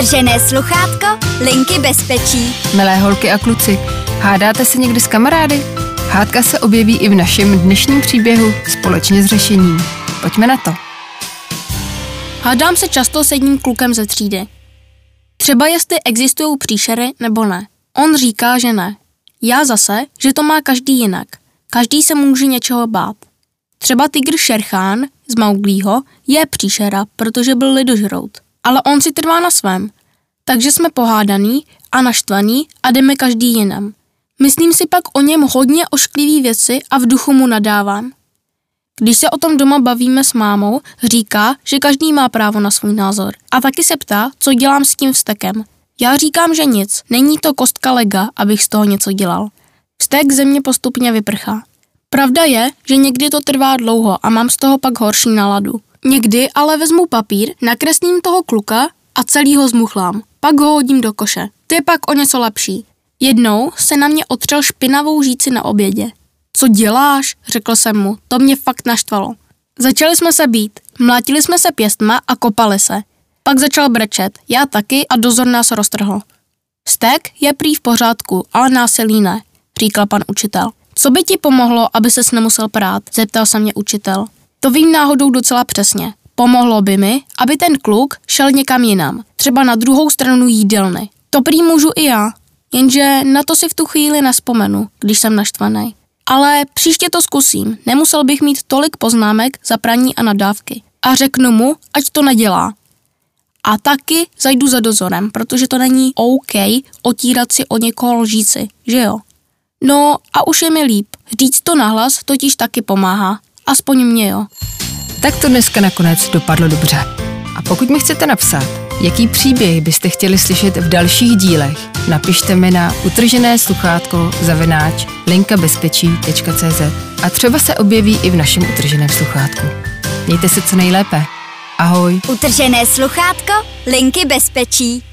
Utržené sluchátko Linky bezpečí. Milé holky a kluci, hádáte se někdy s kamarády? Hádka se objeví i v našem dnešním příběhu společně s řešením. Pojďme na to. Hádám se často s jedním klukem ze třídy. Třeba jestli existují příšery nebo ne. On říká, že ne. Já zase, že to má každý jinak. Každý se může něčeho bát. Třeba tygr Šerchán z Mauglího je příšera, protože byl lidožrout. Ale on si trvá na svém. Takže jsme pohádaný a naštvaný a jdeme každý jinam. Myslím si pak o něm hodně ošklivý věci a v duchu mu nadávám. Když se o tom doma bavíme s mámou, říká, že každý má právo na svůj názor. A taky se ptá, co dělám s tím vztekem. Já říkám, že nic. Není to kostka lega, abych z toho něco dělal. Vztek ze mě postupně vyprchá. Pravda je, že někdy to trvá dlouho a mám z toho pak horší náladu. Někdy ale vezmu papír, nakreslím toho kluka a celý ho zmuchlám. Pak ho hodím do koše. To je pak o něco lepší. Jednou se na mě otřel špinavou žíci na obědě. Co děláš? Řekl jsem mu. To mě fakt naštvalo. Začali jsme se být. Mlátili jsme se pěstma a kopali se. Pak začal brečet. Já taky a dozor nás roztrhl. Stek je prý v pořádku, ale násilí ne, říkal pan učitel. Co by ti pomohlo, aby ses nemusel prát? Zeptal se mě učitel. To vím náhodou docela přesně. Pomohlo by mi, aby ten kluk šel někam jinam, třeba na druhou stranu jídelny. To prý můžu i já, jenže na to si v tu chvíli nespomenu, když jsem naštvaný. Ale příště to zkusím, nemusel bych mít tolik poznámek za praní a nadávky. A řeknu mu, ať to nedělá. A taky zajdu za dozorem, protože to není OK otírat si o někoho lžíci, že jo? No a už je mi líp. Říct to nahlas totiž taky pomáhá. Aspoň mě jo. Tak to dneska nakonec dopadlo dobře. A pokud mi chcete napsat, jaký příběh byste chtěli slyšet v dalších dílech, napište mi na utržené sluchátko zavináč linkabezpečí.cz a třeba se objeví i v našem utrženém sluchátku. Mějte se co nejlépe. Ahoj. Utržené sluchátko Linky bezpečí.